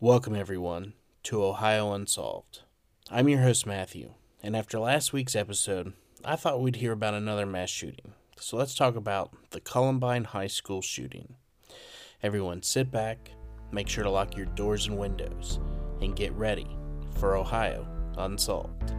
Welcome, everyone, to Ohio Unsolved. I'm your host, Matthew, and after last week's episode, I thought we'd hear about another mass shooting. So let's talk about the Columbine High School shooting. Everyone, sit back, make sure to lock your doors and windows, and get ready for Ohio Unsolved.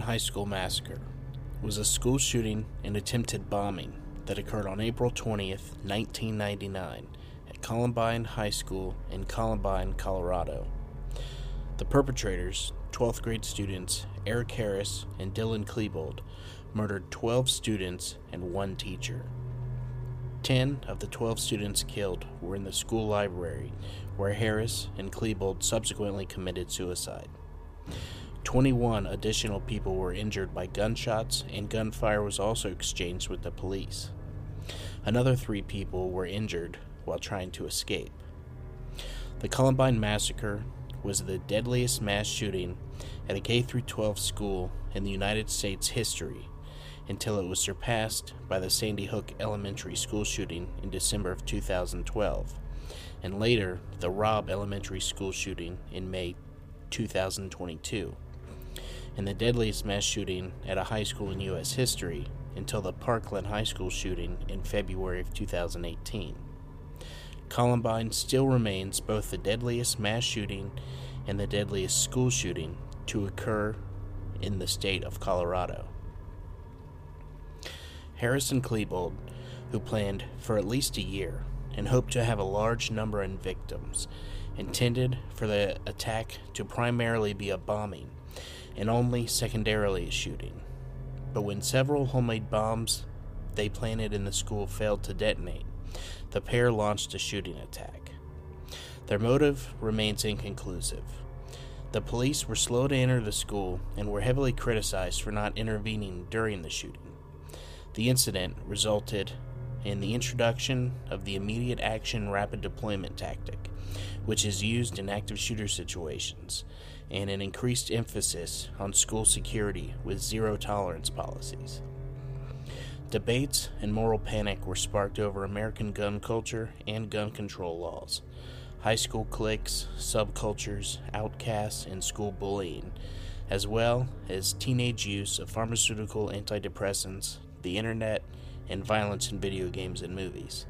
High School Massacre was a school shooting and attempted bombing that occurred on April 20th, 1999, at Columbine High School in Columbine, Colorado. The perpetrators, 12th grade students Eric Harris and Dylan Klebold, murdered 12 students and one teacher. 10 of the 12 students killed were in the school library, where Harris and Klebold subsequently committed suicide. 21 additional people were injured by gunshots, and gunfire was also exchanged with the police. Another three people were injured while trying to escape. The Columbine Massacre was the deadliest mass shooting at a K 12 school in the United States history until it was surpassed by the Sandy Hook Elementary School shooting in December of 2012, and later the Robb Elementary School shooting in May 2022 and the deadliest mass shooting at a high school in U.S. history until the Parkland High School shooting in February of 2018. Columbine still remains both the deadliest mass shooting and the deadliest school shooting to occur in the state of Colorado. Harris and Klebold, who planned for at least a year and hoped to have a large number of victims, intended for the attack to primarily be a bombing and only secondarily shooting. But when several homemade bombs they planted in the school failed to detonate, the pair launched a shooting attack. Their motive remains inconclusive. The police were slow to enter the school and were heavily criticized for not intervening during the shooting. The incident resulted in the introduction of the immediate action rapid deployment tactic, which is used in active shooter situations and an increased emphasis on school security with zero tolerance policies. Debates and moral panic were sparked over American gun culture and gun control laws, high school cliques, subcultures, outcasts, and school bullying, as well as teenage use of pharmaceutical antidepressants, the internet, and violence in video games and movies.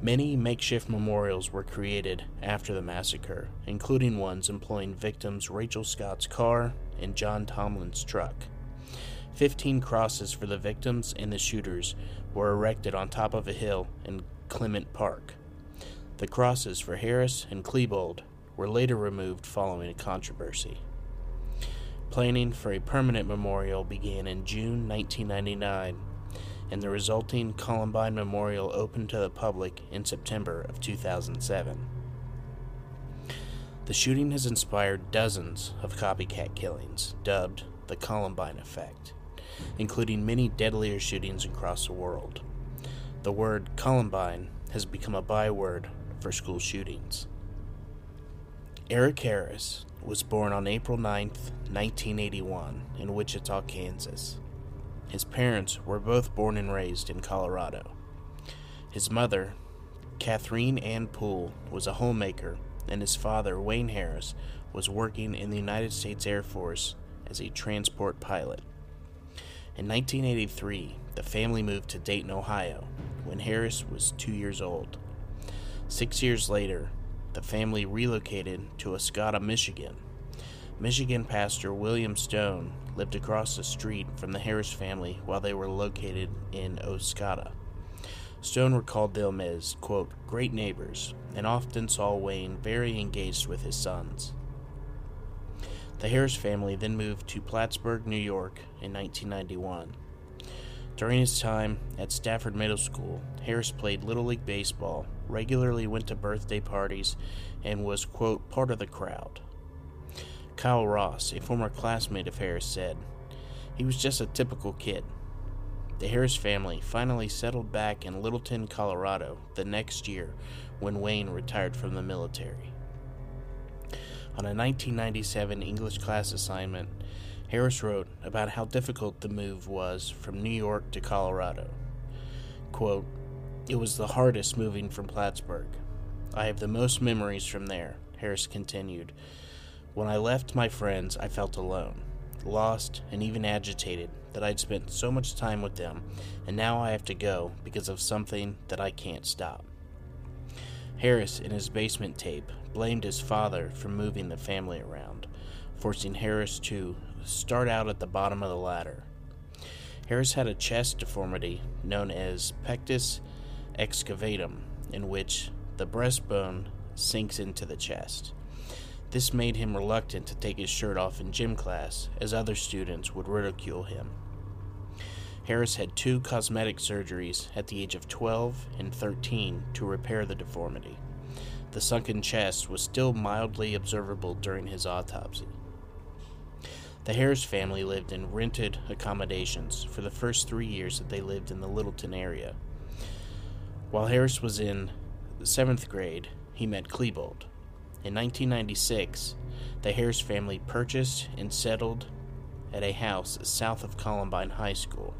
Many makeshift memorials were created after the massacre, including ones employing victims Rachel Scott's car and John Tomlin's truck. Fifteen crosses for the victims and the shooters were erected on top of a hill in Clement Park. The crosses for Harris and Klebold were later removed following a controversy. Planning for a permanent memorial began in June 1999 and the resulting Columbine Memorial opened to the public in September of 2007. The shooting has inspired dozens of copycat killings, dubbed the Columbine Effect, including many deadlier shootings across the world. The word Columbine has become a byword for school shootings. Eric Harris was born on April 9, 1981, in Wichita, Kansas. His parents were both born and raised in Colorado. His mother, Catherine Ann Poole, was a homemaker, and his father, Wayne Harris, was working in the United States Air Force as a transport pilot. In 1983, the family moved to Dayton, Ohio, when Harris was two years old. Six years later, the family relocated to Oscoda, Michigan. Michigan pastor William Stone lived across the street from the Harris family while they were located in Oscoda. Stone recalled them as, quote, great neighbors, and often saw Wayne very engaged with his sons. The Harris family then moved to Plattsburgh, New York in 1991. During his time at Stafford Middle School, Harris played Little League Baseball, regularly went to birthday parties, and was, quote, part of the crowd. Kyle Ross, a former classmate of Harris, said, He was just a typical kid. The Harris family finally settled back in Littleton, Colorado the next year when Wayne retired from the military. On a 1997 English class assignment, Harris wrote about how difficult the move was from New York to Colorado. Quote, It was the hardest moving from Plattsburgh. I have the most memories from there, Harris continued. When I left my friends, I felt alone, lost, and even agitated that I'd spent so much time with them, and now I have to go because of something that I can't stop. Harris, in his basement tape, blamed his father for moving the family around, forcing Harris to start out at the bottom of the ladder. Harris had a chest deformity known as pectus excavatum, in which the breastbone sinks into the chest. This made him reluctant to take his shirt off in gym class, as other students would ridicule him. Harris had two cosmetic surgeries at the age of 12 and 13 to repair the deformity. The sunken chest was still mildly observable during his autopsy. The Harris family lived in rented accommodations for the first three years that they lived in the Littleton area. While Harris was in seventh grade, he met Klebold. In 1996, the Harris family purchased and settled at a house south of Columbine High School.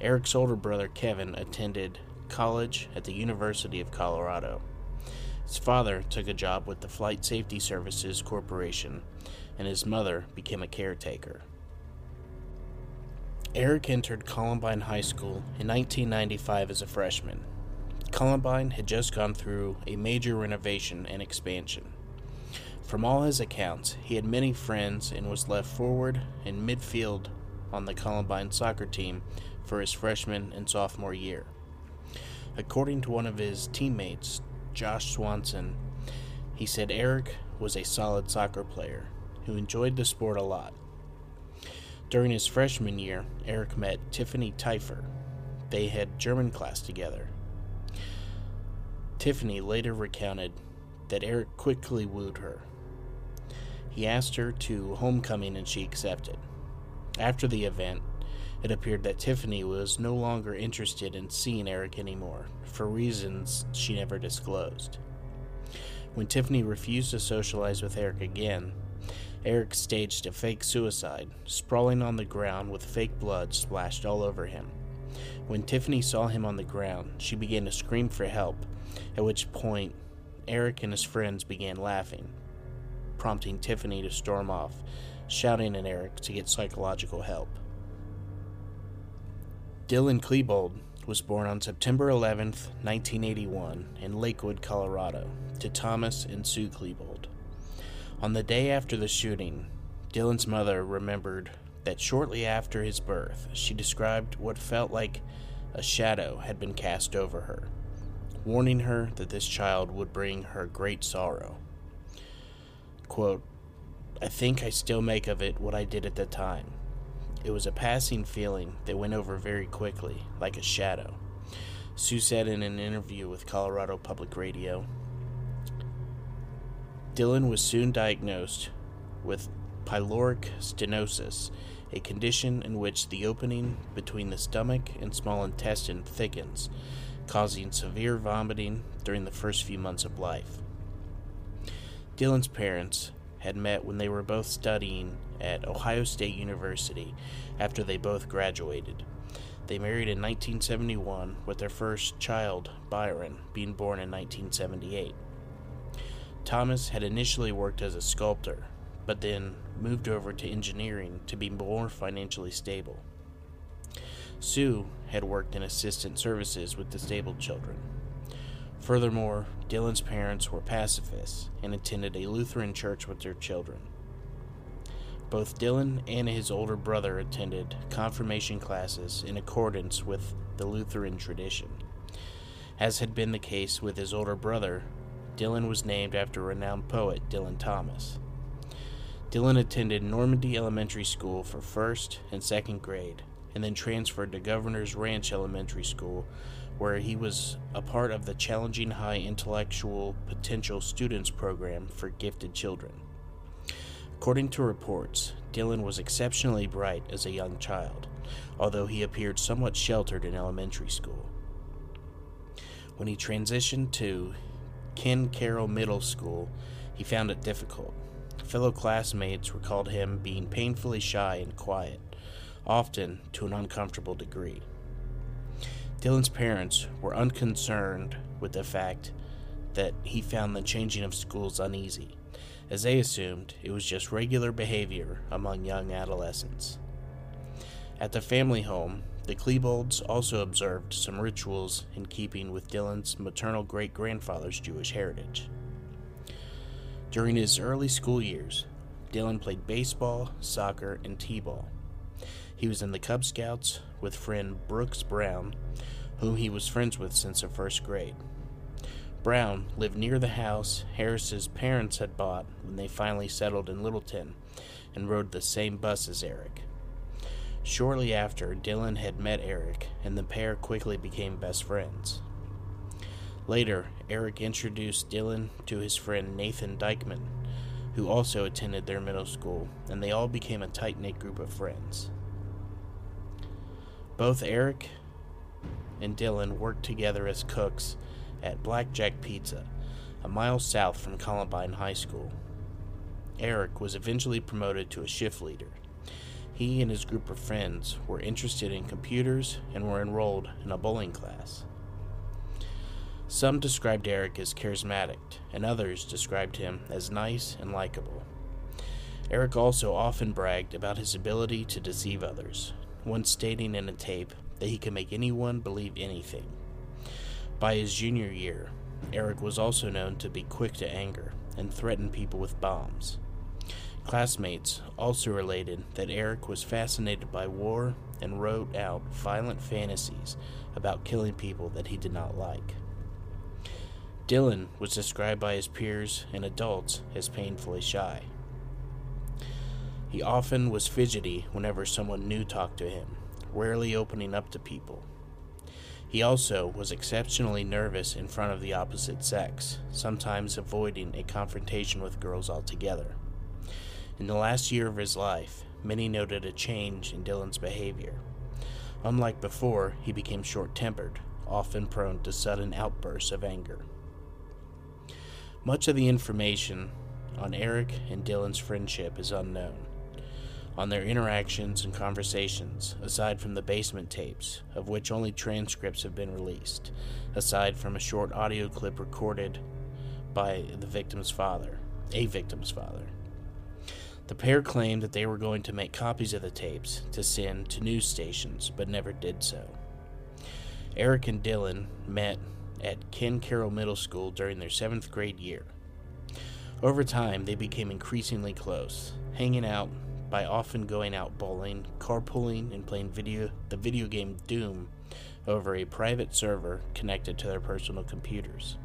Eric's older brother Kevin attended college at the University of Colorado. His father took a job with the Flight Safety Services Corporation, and his mother became a caretaker. Eric entered Columbine High School in 1995 as a freshman. Columbine had just gone through a major renovation and expansion. From all his accounts, he had many friends and was left forward and midfield on the Columbine soccer team for his freshman and sophomore year. According to one of his teammates, Josh Swanson, he said Eric was a solid soccer player who enjoyed the sport a lot. During his freshman year, Eric met Tiffany Typher. They had German class together. Tiffany later recounted that Eric quickly wooed her. He asked her to homecoming and she accepted. After the event, it appeared that Tiffany was no longer interested in seeing Eric anymore, for reasons she never disclosed. When Tiffany refused to socialize with Eric again, Eric staged a fake suicide, sprawling on the ground with fake blood splashed all over him. When Tiffany saw him on the ground, she began to scream for help, at which point Eric and his friends began laughing, prompting Tiffany to storm off, shouting at Eric to get psychological help. Dylan Klebold was born on September 11, 1981, in Lakewood, Colorado, to Thomas and Sue Klebold. On the day after the shooting, Dylan's mother remembered that shortly after his birth, she described what felt like a shadow had been cast over her, warning her that this child would bring her great sorrow. Quote, I think I still make of it what I did at the time. It was a passing feeling that went over very quickly, like a shadow. Sue said in an interview with Colorado Public Radio. Dylan was soon diagnosed with pyloric stenosis, a condition in which the opening between the stomach and small intestine thickens, causing severe vomiting during the first few months of life. Dylan's parents had met when they were both studying at Ohio State University after they both graduated. They married in 1971, with their first child, Byron, being born in 1978. Thomas had initially worked as a sculptor, but then moved over to engineering to be more financially stable. Sue had worked in assistant services with disabled children. Furthermore, Dylan's parents were pacifists and attended a Lutheran church with their children. Both Dylan and his older brother attended confirmation classes in accordance with the Lutheran tradition. As had been the case with his older brother, Dylan was named after renowned poet Dylan Thomas. Dylan attended Normandy Elementary School for first and second grade, and then transferred to Governor's Ranch Elementary School, where he was a part of the Challenging High Intellectual Potential Students Program for gifted children. According to reports, Dylan was exceptionally bright as a young child, although he appeared somewhat sheltered in elementary school. When he transitioned to Ken Caryl Middle School, he found it difficult. Fellow classmates recalled him being painfully shy and quiet, often to an uncomfortable degree. Dylan's parents were unconcerned with the fact that he found the changing of schools uneasy as they assumed it was just regular behavior among young adolescents. At the family home, the Klebold's also observed some rituals in keeping with Dylan's maternal great grandfather's Jewish heritage. During his early school years, Dylan played baseball, soccer, and t ball. He was in the Cub Scouts with friend Brooks Brown, whom he was friends with since the first grade. Brown lived near the house Harris's parents had bought when they finally settled in Littleton and rode the same bus as Eric. Shortly after, Dylan had met Eric, and the pair quickly became best friends. Later, Eric introduced Dylan to his friend Nathan Dykeman, who also attended their middle school, and they all became a tight knit group of friends. Both Eric and Dylan worked together as cooks at Blackjack Pizza, a mile south from Columbine High School. Eric was eventually promoted to a shift leader. He and his group of friends were interested in computers and were enrolled in a bowling class. Some described Eric as charismatic, and others described him as nice and likable. Eric also often bragged about his ability to deceive others, once stating in a tape that he could make anyone believe anything. By his junior year, Eric was also known to be quick to anger and threaten people with bombs. Classmates also related that Eric was fascinated by war and wrote out violent fantasies about killing people that he did not like. Dylan was described by his peers and adults as painfully shy. He often was fidgety whenever someone new talked to him, rarely opening up to people. He also was exceptionally nervous in front of the opposite sex, sometimes avoiding a confrontation with girls altogether. In the last year of his life, many noted a change in Dylan's behavior. Unlike before, he became short tempered, often prone to sudden outbursts of anger. Much of the information on Eric and Dylan's friendship is unknown on their interactions and conversations, aside from the basement tapes, of which only transcripts have been released, aside from a short audio clip recorded by the victim's father, a victim's father. The pair claimed that they were going to make copies of the tapes to send to news stations, but never did so. Eric and Dylan met at Ken Caryl Middle School during their seventh grade year. Over time, they became increasingly close, hanging out by often going out bowling, carpooling, and playing video the video game Doom over a private server connected to their personal computers.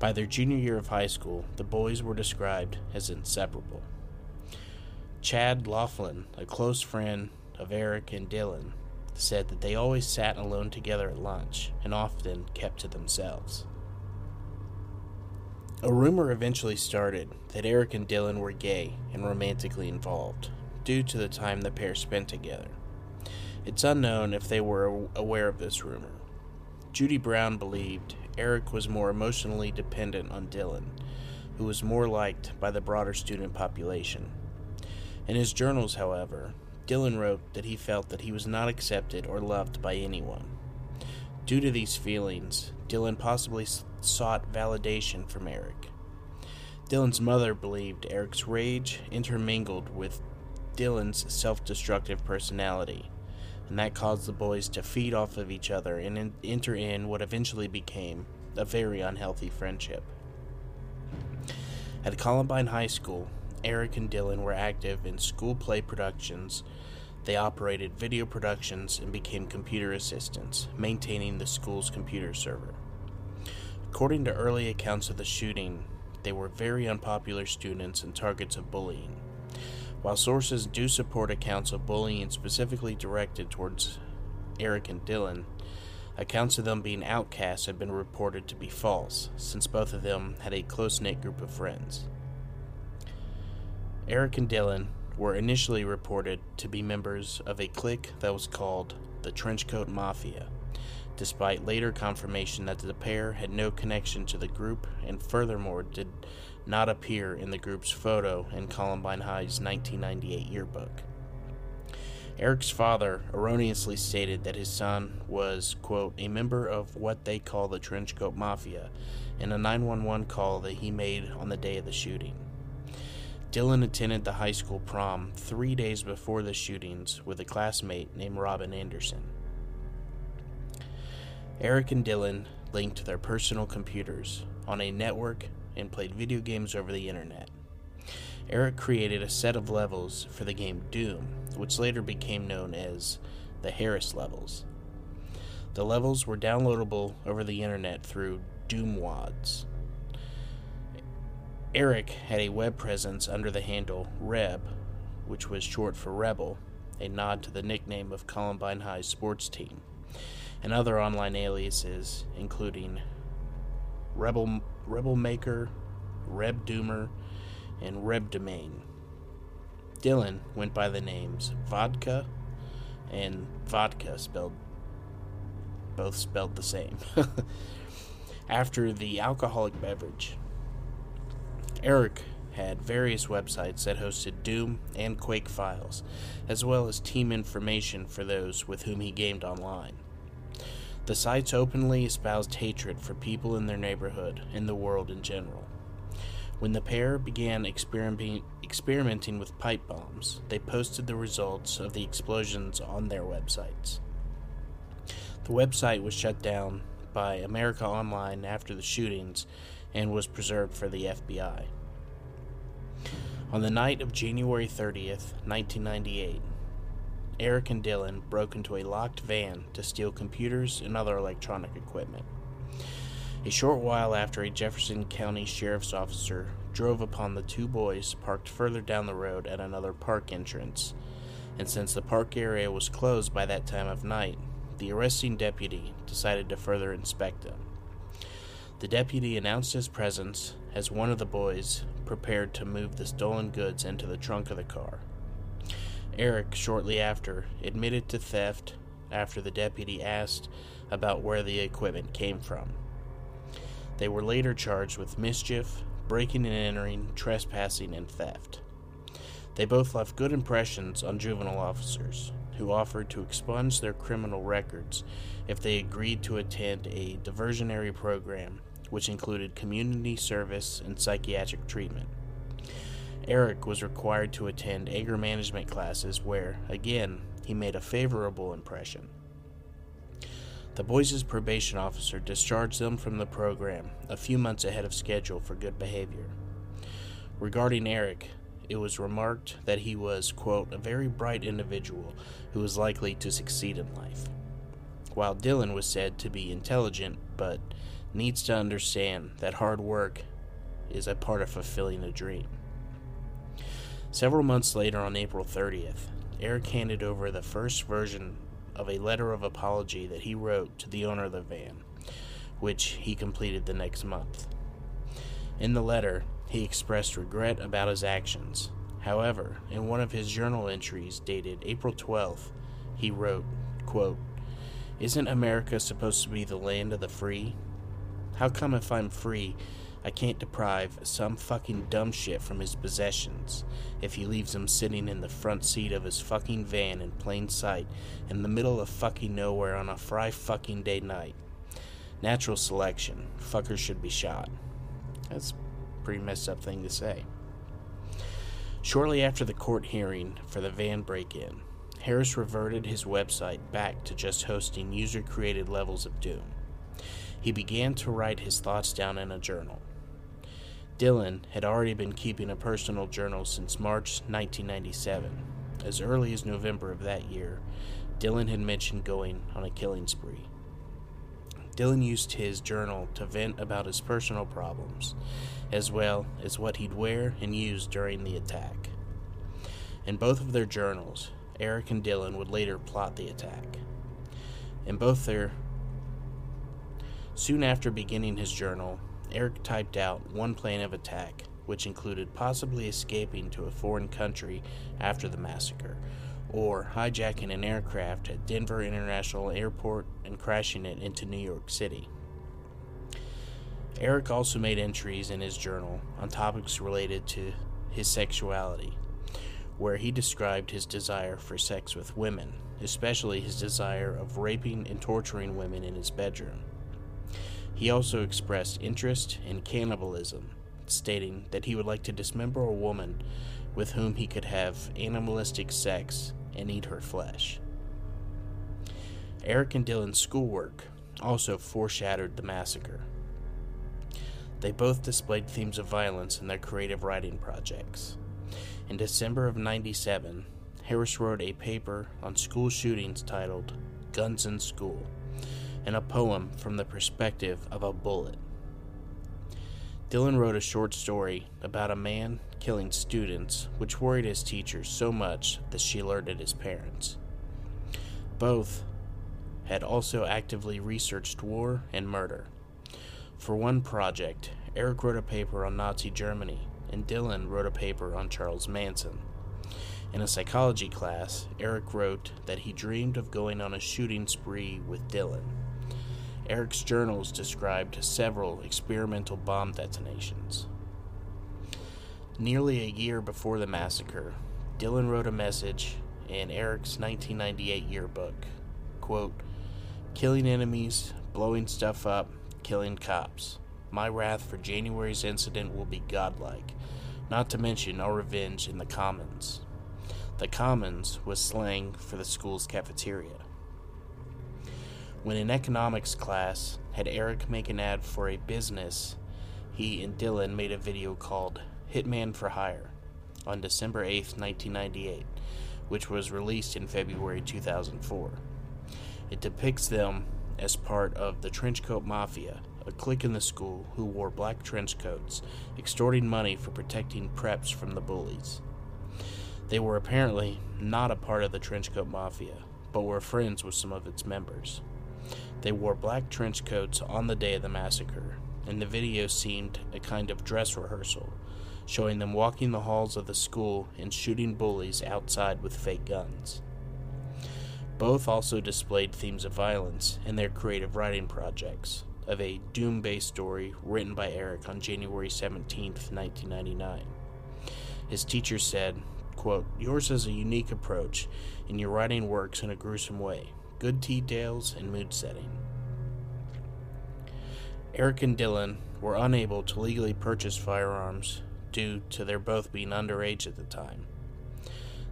By their junior year of high school, the boys were described as inseparable. Chad Laughlin, a close friend of Eric and Dylan, said that they always sat alone together at lunch and often kept to themselves. A rumor eventually started that Eric and Dylan were gay and romantically involved, due to the time the pair spent together. It's unknown if they were aware of this rumor. Judy Brown believed Eric was more emotionally dependent on Dylan, who was more liked by the broader student population. In his journals, however, Dylan wrote that he felt that he was not accepted or loved by anyone. Due to these feelings, Dylan possibly sought validation from Eric. Dylan's mother believed Eric's rage intermingled with Dylan's self destructive personality, and that caused the boys to feed off of each other and enter in what eventually became a very unhealthy friendship. At Columbine High School, Eric and Dylan were active in school play productions. They operated video productions and became computer assistants, maintaining the school's computer server. According to early accounts of the shooting, they were very unpopular students and targets of bullying. While sources do support accounts of bullying specifically directed towards Eric and Dylan, accounts of them being outcasts have been reported to be false, since both of them had a close knit group of friends. Eric and Dylan were initially reported to be members of a clique that was called the Trenchcoat Mafia, despite later confirmation that the pair had no connection to the group and furthermore did not appear in the group's photo in Columbine High's 1998 yearbook. Eric's father erroneously stated that his son was, quote, a member of what they call the Trenchcoat Mafia in a 911 call that he made on the day of the shooting. Dylan attended the high school prom three days before the shootings with a classmate named Robin Anderson. Eric and Dylan linked their personal computers on a network and played video games over the internet. Eric created a set of levels for the game Doom, which later became known as the Harris levels. The levels were downloadable over the internet through Doomwads. Eric had a web presence under the handle Reb, which was short for Rebel, a nod to the nickname of Columbine High's sports team, and other online aliases including Rebel Rebel Maker, Reb Doomer, and Reb Domain. Dylan went by the names Vodka and Vodka spelled both spelled the same. After the alcoholic beverage, Eric had various websites that hosted Doom and Quake files, as well as team information for those with whom he gamed online. The sites openly espoused hatred for people in their neighborhood and the world in general. When the pair began experimenting, with pipe bombs, they posted the results of the explosions on their websites. The website was shut down by America Online after the shootings and was preserved for the FBI. On the night of January 30th, 1998, Eric and Dylan broke into a locked van to steal computers and other electronic equipment. A short while after, a Jefferson County sheriff's officer drove upon the two boys parked further down the road at another park entrance, and since the park area was closed by that time of night, the arresting deputy decided to further inspect them. The deputy announced his presence as one of the boys prepared to move the stolen goods into the trunk of the car. Eric, shortly after, admitted to theft after the deputy asked about where the equipment came from. They were later charged with mischief, breaking and entering, trespassing, and theft. They both left good impressions on juvenile officers, who offered to expunge their criminal records if they agreed to attend a diversionary program which included community service and psychiatric treatment. Eric was required to attend anger management classes where, again, he made a favorable impression. The boys' probation officer discharged them from the program a few months ahead of schedule for good behavior. Regarding Eric, it was remarked that he was, quote, a very bright individual who was likely to succeed in life, while Dylan was said to be intelligent but needs to understand that hard work is a part of fulfilling a dream. Several months later, on April 30th, Eric handed over the first version of a letter of apology that he wrote to the owner of the van, which he completed the next month. In the letter, he expressed regret about his actions. However, in one of his journal entries dated April 12th, he wrote, quote, Isn't America supposed to be the land of the free? How come if I'm free, I can't deprive some fucking dumb shit from his possessions if he leaves him sitting in the front seat of his fucking van in plain sight in the middle of fucking nowhere on a fry fucking day night? Natural selection. Fuckers should be shot. That's a pretty messed up thing to say. Shortly after the court hearing for the van break in, Harris reverted his website back to just hosting user created levels of Doom. He began to write his thoughts down in a journal. Dylan had already been keeping a personal journal since March 1997. As early as November of that year, Dylan had mentioned going on a killing spree. Dylan used his journal to vent about his personal problems, as well as what he'd wear and use during the attack. In both of their journals, Eric and Dylan would later plot the attack. In both their Soon after beginning his journal, Eric typed out one plan of attack, which included possibly escaping to a foreign country after the massacre, or hijacking an aircraft at Denver International Airport and crashing it into New York City. Eric also made entries in his journal on topics related to his sexuality, where he described his desire for sex with women, especially his desire of raping and torturing women in his bedroom. He also expressed interest in cannibalism, stating that he would like to dismember a woman with whom he could have animalistic sex and eat her flesh. Eric and Dylan's schoolwork also foreshadowed the massacre. They both displayed themes of violence in their creative writing projects. In December of 97, Harris wrote a paper on school shootings titled Guns in School and a poem from the perspective of a bullet. Dylan wrote a short story about a man killing students, which worried his teacher so much that she alerted his parents. Both had also actively researched war and murder. For one project, Eric wrote a paper on Nazi Germany, and Dylan wrote a paper on Charles Manson. In a psychology class, Eric wrote that he dreamed of going on a shooting spree with Dylan. Eric's journals described several experimental bomb detonations. Nearly a year before the massacre, Dylan wrote a message in Eric's 1998 yearbook quote, Killing enemies, blowing stuff up, killing cops. My wrath for January's incident will be godlike, not to mention our revenge in the Commons. The Commons was slang for the school's cafeteria. When in economics class, had Eric make an ad for a business, he and Dylan made a video called Hitman for Hire on December 8, 1998, which was released in February 2004. It depicts them as part of the Trenchcoat Mafia, a clique in the school who wore black trench coats, extorting money for protecting preps from the bullies. They were apparently not a part of the Trenchcoat Mafia, but were friends with some of its members. They wore black trench coats on the day of the massacre, and the video seemed a kind of dress rehearsal, showing them walking the halls of the school and shooting bullies outside with fake guns. Both also displayed themes of violence in their creative writing projects, of a doom based story written by Eric on January 17, 1999. His teacher said, quote, Yours is a unique approach, and your writing works in a gruesome way good details, and mood setting. Eric and Dylan were unable to legally purchase firearms due to their both being underage at the time.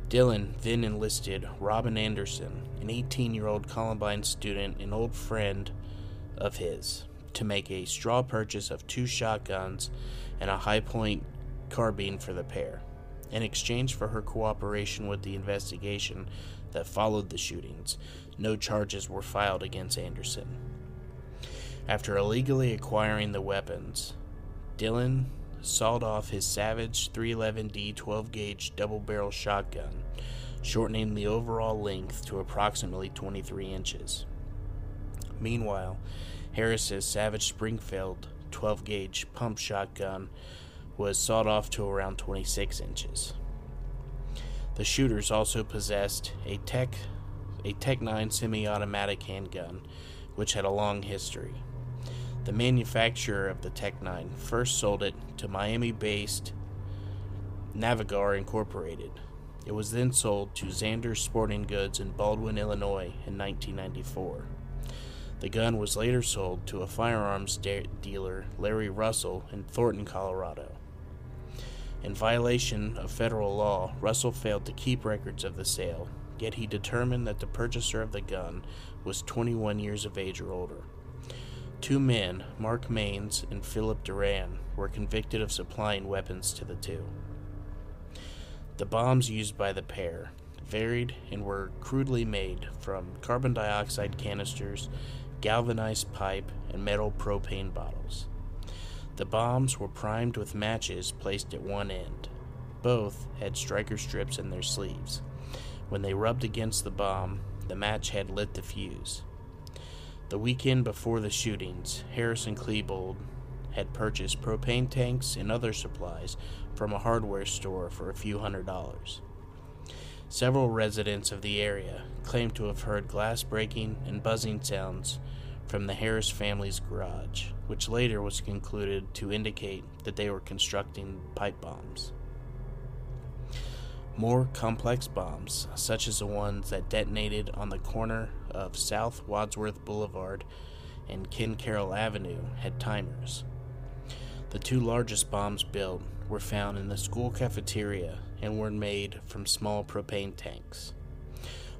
Dylan then enlisted Robin Anderson, an 18 year old Columbine student and old friend of his, to make a straw purchase of two shotguns and a Hi-Point carbine for the pair. In exchange for her cooperation with the investigation that followed the shootings, no charges were filed against Anderson. After illegally acquiring the weapons, Dylan sawed off his Savage 311D 12 gauge double barrel shotgun, shortening the overall length to approximately 23 inches. Meanwhile, Harris's Savage Springfield 12 gauge pump shotgun was sawed off to around 26 inches. The shooters also possessed a Tech a TEC-9 semi automatic handgun, which had a long history. The manufacturer of the TEC-9 first sold it to Miami based Navegar Incorporated. It was then sold to Zander Sporting Goods in Baldwin, Illinois in 1994. The gun was later sold to a firearms de- dealer, Larry Russell, in Thornton, Colorado. In violation of federal law, Russell failed to keep records of the sale, yet he determined that the purchaser of the gun was 21 years of age or older. Two men, Mark Manes and Philip Duran, were convicted of supplying weapons to the two. The bombs used by the pair varied and were crudely made from carbon dioxide canisters, galvanized pipe, and metal propane bottles. The bombs were primed with matches placed at one end. Both had striker strips in their sleeves. When they rubbed against the bomb, the match had lit the fuse. The weekend before the shootings, Harris and Klebold had purchased propane tanks and other supplies from a hardware store for a few hundred dollars. Several residents of the area claimed to have heard glass breaking and buzzing sounds from the Harris family's garage, which later was concluded to indicate that they were constructing pipe bombs. More complex bombs, such as the ones that detonated on the corner of South Wadsworth Boulevard and Ken Caryl Avenue, had timers. The two largest bombs built were found in the school cafeteria and were made from small propane tanks.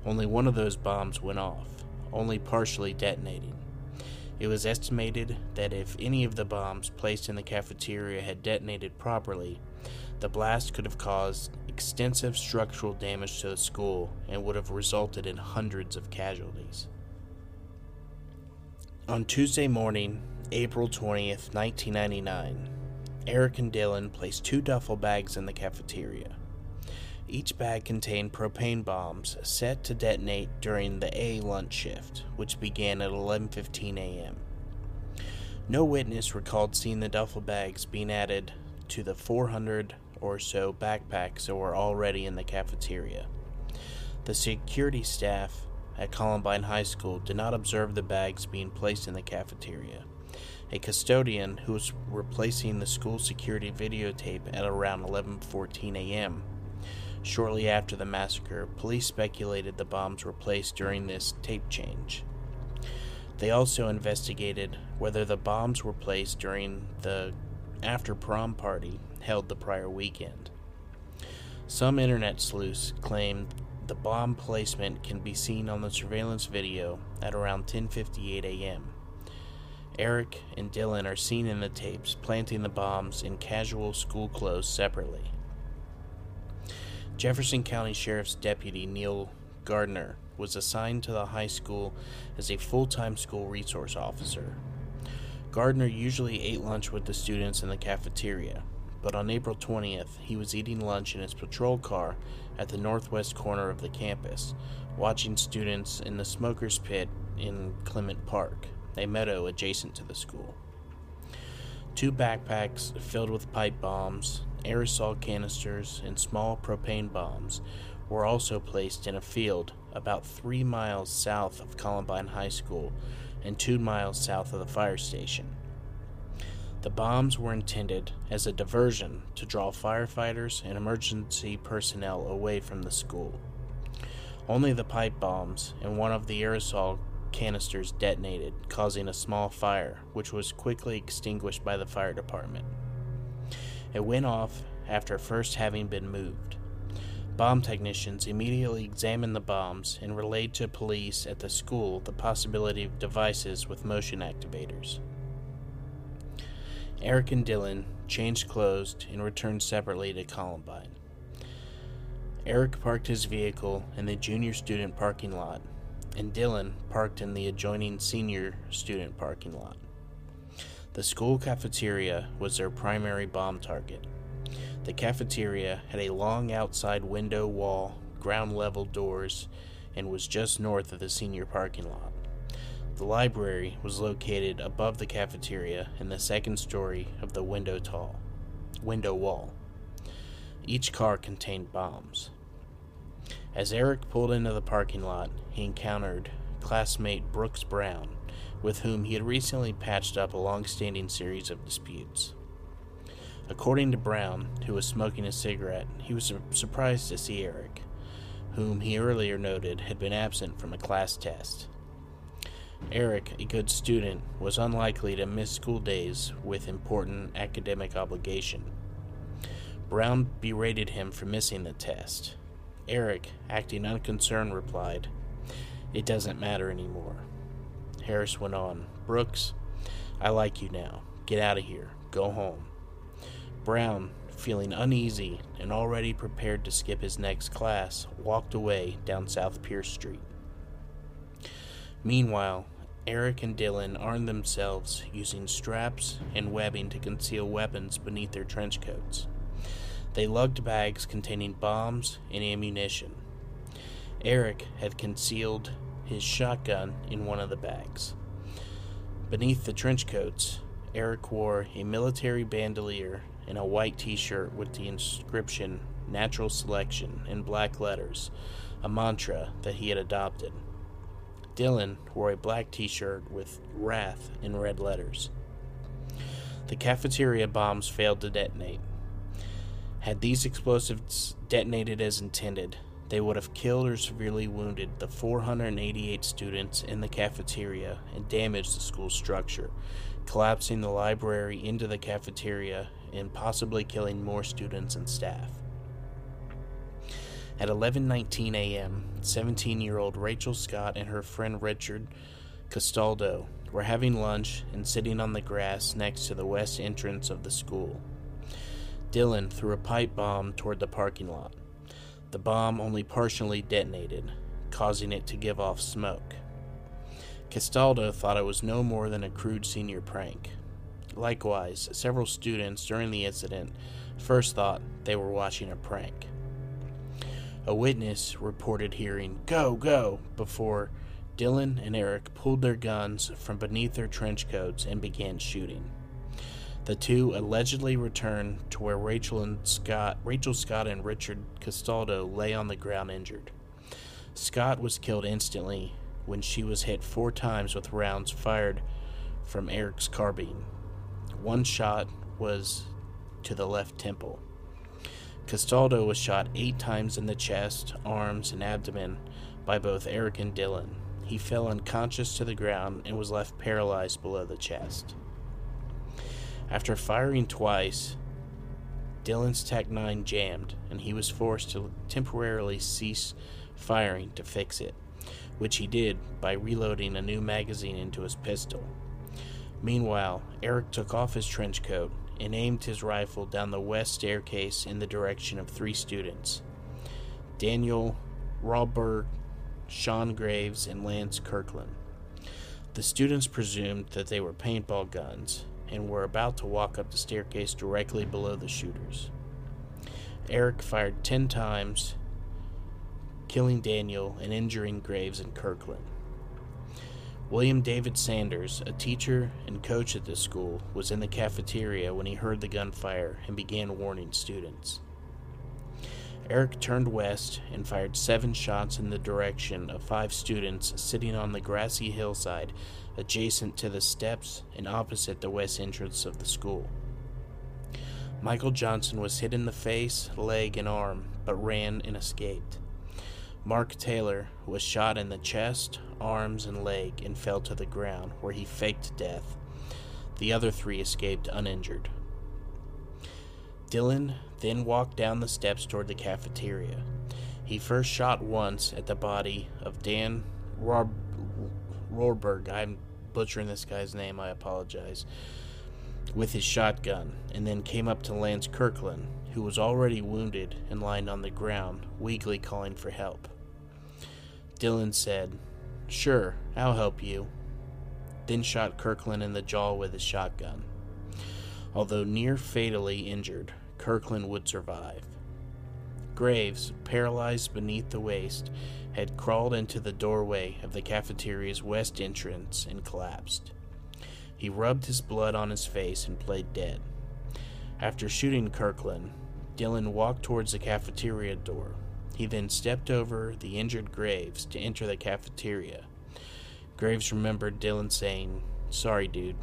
Only one of those bombs went off, only partially detonating. It was estimated that if any of the bombs placed in the cafeteria had detonated properly, the blast could have caused extensive structural damage to the school and would have resulted in hundreds of casualties. On Tuesday morning, April 20th, 1999, Eric and Dylan placed two duffel bags in the cafeteria. Each bag contained propane bombs set to detonate during the A lunch shift, which began at 11:15 a.m. No witness recalled seeing the duffel bags being added to the 400 or so backpacks that were already in the cafeteria. The security staff at Columbine High School did not observe the bags being placed in the cafeteria. A custodian who was replacing the school security videotape at around 11:14 a.m. Shortly after the massacre, police speculated the bombs were placed during this tape change. They also investigated whether the bombs were placed during the after prom party held the prior weekend. Some internet sleuths claim the bomb placement can be seen on the surveillance video at around 10:58 a.m. Eric and Dylan are seen in the tapes planting the bombs in casual school clothes separately. Jefferson County Sheriff's Deputy Neil Gardner was assigned to the high school as a full time school resource officer. Gardner usually ate lunch with the students in the cafeteria, but on April 20th, he was eating lunch in his patrol car at the northwest corner of the campus, watching students in the smoker's pit in Clement Park a meadow adjacent to the school. Two backpacks filled with pipe bombs, aerosol canisters, and small propane bombs were also placed in a field about three miles south of Columbine High School and two miles south of the fire station. The bombs were intended as a diversion to draw firefighters and emergency personnel away from the school. Only the pipe bombs and one of the aerosol canisters detonated, causing a small fire, which was quickly extinguished by the fire department. It went off after first having been moved. Bomb technicians immediately examined the bombs and relayed to police at the school the possibility of devices with motion activators. Eric and Dylan changed clothes and returned separately to Columbine. Eric parked his vehicle in the junior student parking lot and Dylan parked in the adjoining senior student parking lot. The school cafeteria was their primary bomb target. The cafeteria had a long outside window wall, ground level doors, and was just north of the senior parking lot. The library was located above the cafeteria in the second story of the window tall window wall. Each car contained bombs. As Eric pulled into the parking lot, he encountered classmate Brooks Brown, with whom he had recently patched up a long standing series of disputes. According to Brown, who was smoking a cigarette, he was surprised to see Eric, whom he earlier noted had been absent from a class test. Eric, a good student, was unlikely to miss school days with important academic obligation. Brown berated him for missing the test. Eric, acting unconcerned, replied, It doesn't matter anymore. Harris went on, Brooks, I like you now. Get out of here. Go home. Brown, feeling uneasy and already prepared to skip his next class, walked away down South Pierce Street. Meanwhile, Eric and Dylan armed themselves using straps and webbing to conceal weapons beneath their trench coats. They lugged bags containing bombs and ammunition. Eric had concealed his shotgun in one of the bags. Beneath the trench coats, Eric wore a military bandolier and a white t shirt with the inscription Natural Selection in black letters, a mantra that he had adopted. Dylan wore a black t shirt with Wrath in red letters. The cafeteria bombs failed to detonate. Had these explosives detonated as intended, they would have killed or severely wounded the 488 students in the cafeteria and damaged the school structure, collapsing the library into the cafeteria and possibly killing more students and staff. At 11:19 a.m., 17-year-old Rachel Scott and her friend Richard Castaldo were having lunch and sitting on the grass next to the west entrance of the school. Dylan threw a pipe bomb toward the parking lot. The bomb only partially detonated, causing it to give off smoke. Castaldo thought it was no more than a crude senior prank. Likewise, several students during the incident first thought they were watching a prank. A witness reported hearing, Go, go, before Dylan and Eric pulled their guns from beneath their trench coats and began shooting. The two allegedly returned to where Rachel and Scott, Rachel Scott and Richard Castaldo lay on the ground injured. Scott was killed instantly when she was hit four times with rounds fired from Eric's carbine. One shot was to the left temple. Castaldo was shot eight times in the chest, arms, and abdomen by both Eric and Dylan. He fell unconscious to the ground and was left paralyzed below the chest. After firing twice, Dylan's TEC-9 jammed, and he was forced to temporarily cease firing to fix it, which he did by reloading a new magazine into his pistol. Meanwhile, Eric took off his trench coat and aimed his rifle down the west staircase in the direction of three students Daniel Rawberg, Sean Graves, and Lance Kirklin. The students presumed that they were paintball guns and were about to walk up the staircase directly below the shooters. Eric fired ten times, killing Daniel and injuring Graves and Kirklin. William David Sanders, a teacher and coach at the school, was in the cafeteria when he heard the gunfire and began warning students. Eric turned west and fired seven shots in the direction of five students sitting on the grassy hillside adjacent to the steps and opposite the west entrance of the school. Michael Johnson was hit in the face, leg, and arm, but ran and escaped. Mark Taylor was shot in the chest, arms, and leg and fell to the ground, where he faked death. The other three escaped uninjured. Dylan then walked down the steps toward the cafeteria. He first shot once at the body of Dan Rob- Rorberg. I'm butchering this guy's name, I apologize. With his shotgun, and then came up to Lance Kirklin, who was already wounded and lying on the ground, weakly calling for help. Dylan said, Sure, I'll help you. Then shot Kirklin in the jaw with his shotgun. Although near fatally injured, Kirklin would survive. Graves, paralyzed beneath the waist, had crawled into the doorway of the cafeteria's west entrance and collapsed. He rubbed his blood on his face and played dead. After shooting Kirklin, Dylan walked towards the cafeteria door. He then stepped over the injured Graves to enter the cafeteria. Graves remembered Dylan saying, Sorry, dude.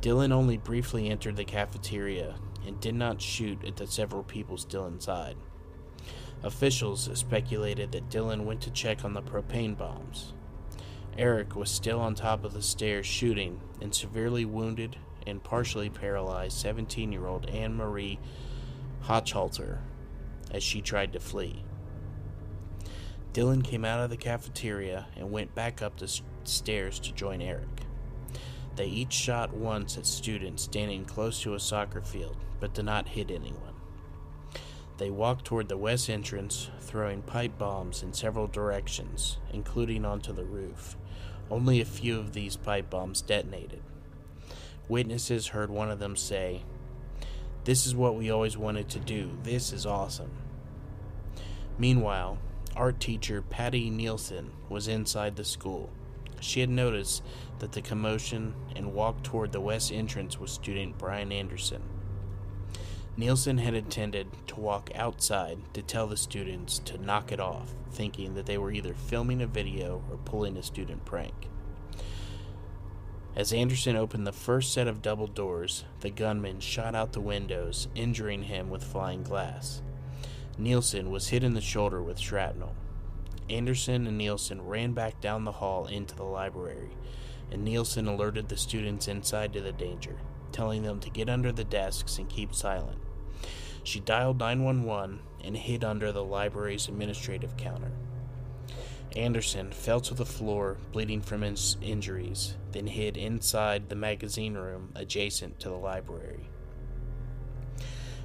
Dylan only briefly entered the cafeteria and did not shoot at the several people still inside. Officials speculated that Dylan went to check on the propane bombs. Eric was still on top of the stairs shooting and severely wounded and partially paralyzed 17 year old Anne Marie Hochhalter, as she tried to flee. Dylan came out of the cafeteria and went back up the stairs to join Eric. They each shot once at students standing close to a soccer field, but did not hit anyone. They walked toward the west entrance, throwing pipe bombs in several directions, including onto the roof. Only a few of these pipe bombs detonated. Witnesses heard one of them say, This is what we always wanted to do. This is awesome. Meanwhile, art teacher Patti Nielson was inside the school. She had noticed that the commotion and walked toward the west entrance with student Brian Anderson. Nielson had intended to walk outside to tell the students to knock it off, thinking that they were either filming a video or pulling a student prank. As Anderson opened the first set of double doors, the gunman shot out the windows, injuring him with flying glass. Nielson was hit in the shoulder with shrapnel. Anderson and Nielson ran back down the hall into the library, and Nielson alerted the students inside to the danger, telling them to get under the desks and keep silent. She dialed 911 and hid under the library's administrative counter. Anderson fell to the floor, bleeding from his injuries, then hid inside the magazine room adjacent to the library.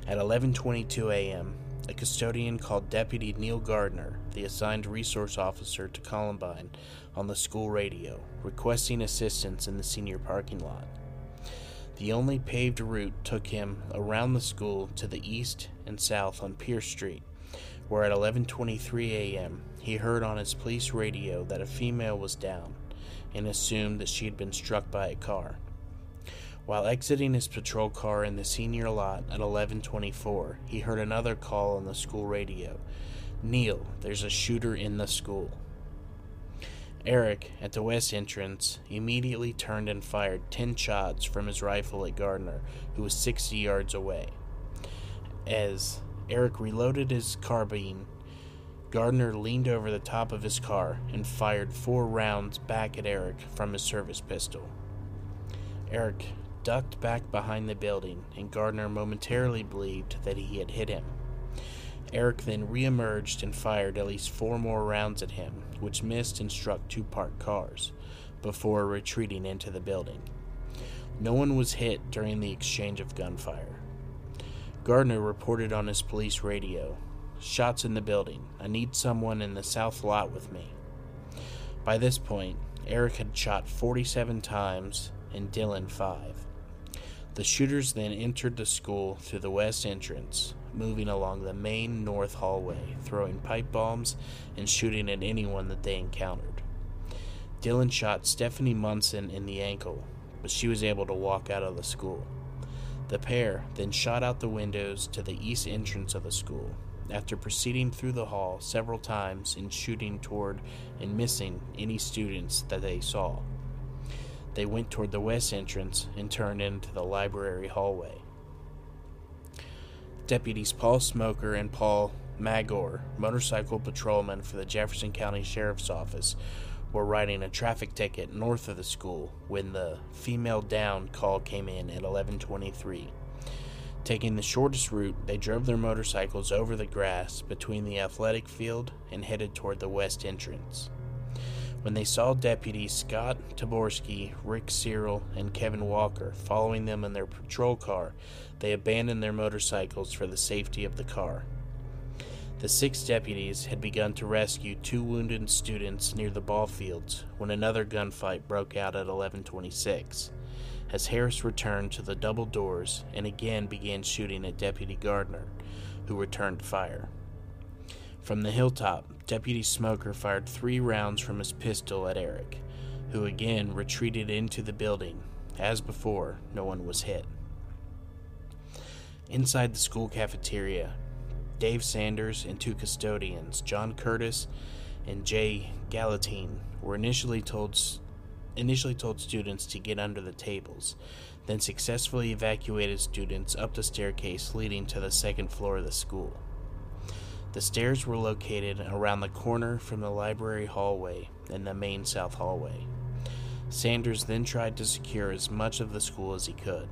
At 11:22 a.m., a custodian called Deputy Neil Gardner, the assigned resource officer to Columbine, on the school radio, requesting assistance in the senior parking lot. The only paved route took him around the school to the east and south on Pierce Street, where at 11:23 a.m. he heard on his police radio that a female was down and assumed that she had been struck by a car. While exiting his patrol car in the senior lot at 11:24, he heard another call on the school radio. "Neil, there's a shooter in the school." Eric, at the west entrance, immediately turned and fired ten shots from his rifle at Gardner, who was 60 yards away. As Eric reloaded his carbine, Gardner leaned over the top of his car and fired four rounds back at Eric from his service pistol. Eric ducked back behind the building, and Gardner momentarily believed that he had hit him. Eric then reemerged and fired at least four more rounds at him, which missed and struck two parked cars, before retreating into the building. No one was hit during the exchange of gunfire. Gardner reported on his police radio Shots in the building. I need someone in the south lot with me. By this point, Eric had shot 47 times and Dylan 5. The shooters then entered the school through the west entrance, moving along the main north hallway, throwing pipe bombs and shooting at anyone that they encountered. Dylan shot Stephanie Munson in the ankle, but she was able to walk out of the school. The pair then shot out the windows to the east entrance of the school, after proceeding through the hall several times and shooting toward and missing any students that they saw. They went toward the west entrance and turned into the library hallway. Deputies Paul Smoker and Paul Magor, motorcycle patrolmen for the Jefferson County Sheriff's Office, were writing a traffic ticket north of the school when the female down call came in at 11:23. Taking the shortest route, they drove their motorcycles over the grass between the athletic field and headed toward the west entrance. When they saw deputies Scott Taborsky, Rick Searle, and Kevin Walker following them in their patrol car, they abandoned their motorcycles for the safety of the car. The six deputies had begun to rescue two wounded students near the ball fields when another gunfight broke out at 1126 as Harris returned to the double doors and again began shooting at Deputy Gardner, who returned fire. From the hilltop, Deputy Smoker fired three rounds from his pistol at Eric, who again retreated into the building. As before, no one was hit. Inside the school cafeteria, Dave Sanders and two custodians, John Curtis and Jay Gallentine, were initially told initially told students to get under the tables, then successfully evacuated students up the staircase leading to the second floor of the school. The stairs were located around the corner from the library hallway and the main south hallway. Sanders then tried to secure as much of the school as he could.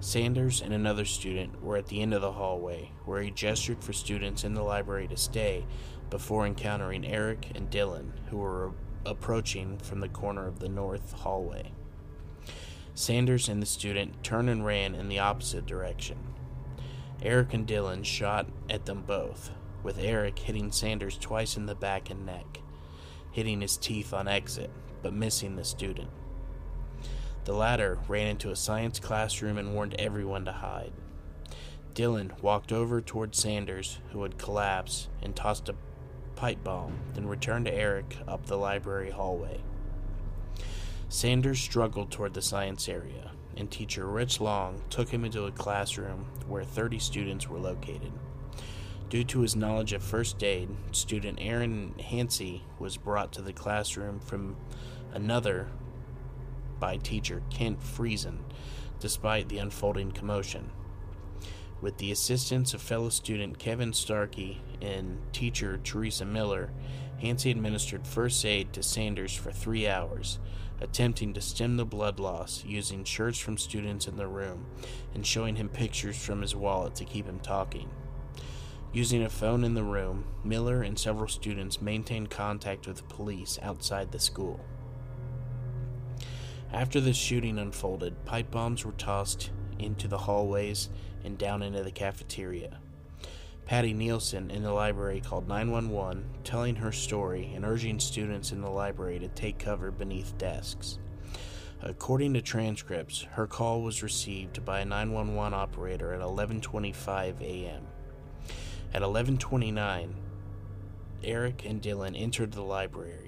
Sanders and another student were at the end of the hallway, where he gestured for students in the library to stay before encountering Eric and Dylan, who were approaching from the corner of the north hallway. Sanders and the student turned and ran in the opposite direction. Eric and Dylan shot at them both, with Eric hitting Sanders twice in the back and neck, hitting his teeth on exit, but missing the student. The latter ran into a science classroom and warned everyone to hide. Dylan walked over toward Sanders, who had collapsed, and tossed a pipe bomb, then returned to Eric up the library hallway. Sanders struggled toward the science area, and teacher Rich Long took him into a classroom where 30 students were located. Due to his knowledge of first aid, student Aaron Hancey was brought to the classroom from another by teacher Kent Friesen, despite the unfolding commotion. With the assistance of fellow student Kevin Starkey and teacher Teresa Miller, Hancey administered first aid to Sanders for three hours, attempting to stem the blood loss using shirts from students in the room and showing him pictures from his wallet to keep him talking. Using a phone in the room, Miller and several students maintained contact with police outside the school. After the shooting unfolded, pipe bombs were tossed into the hallways and down into the cafeteria. Patti Nielson in the library called 911, telling her story and urging students in the library to take cover beneath desks. According to transcripts, her call was received by a 911 operator at 11:25 a.m. At 11:29, Eric and Dylan entered the library.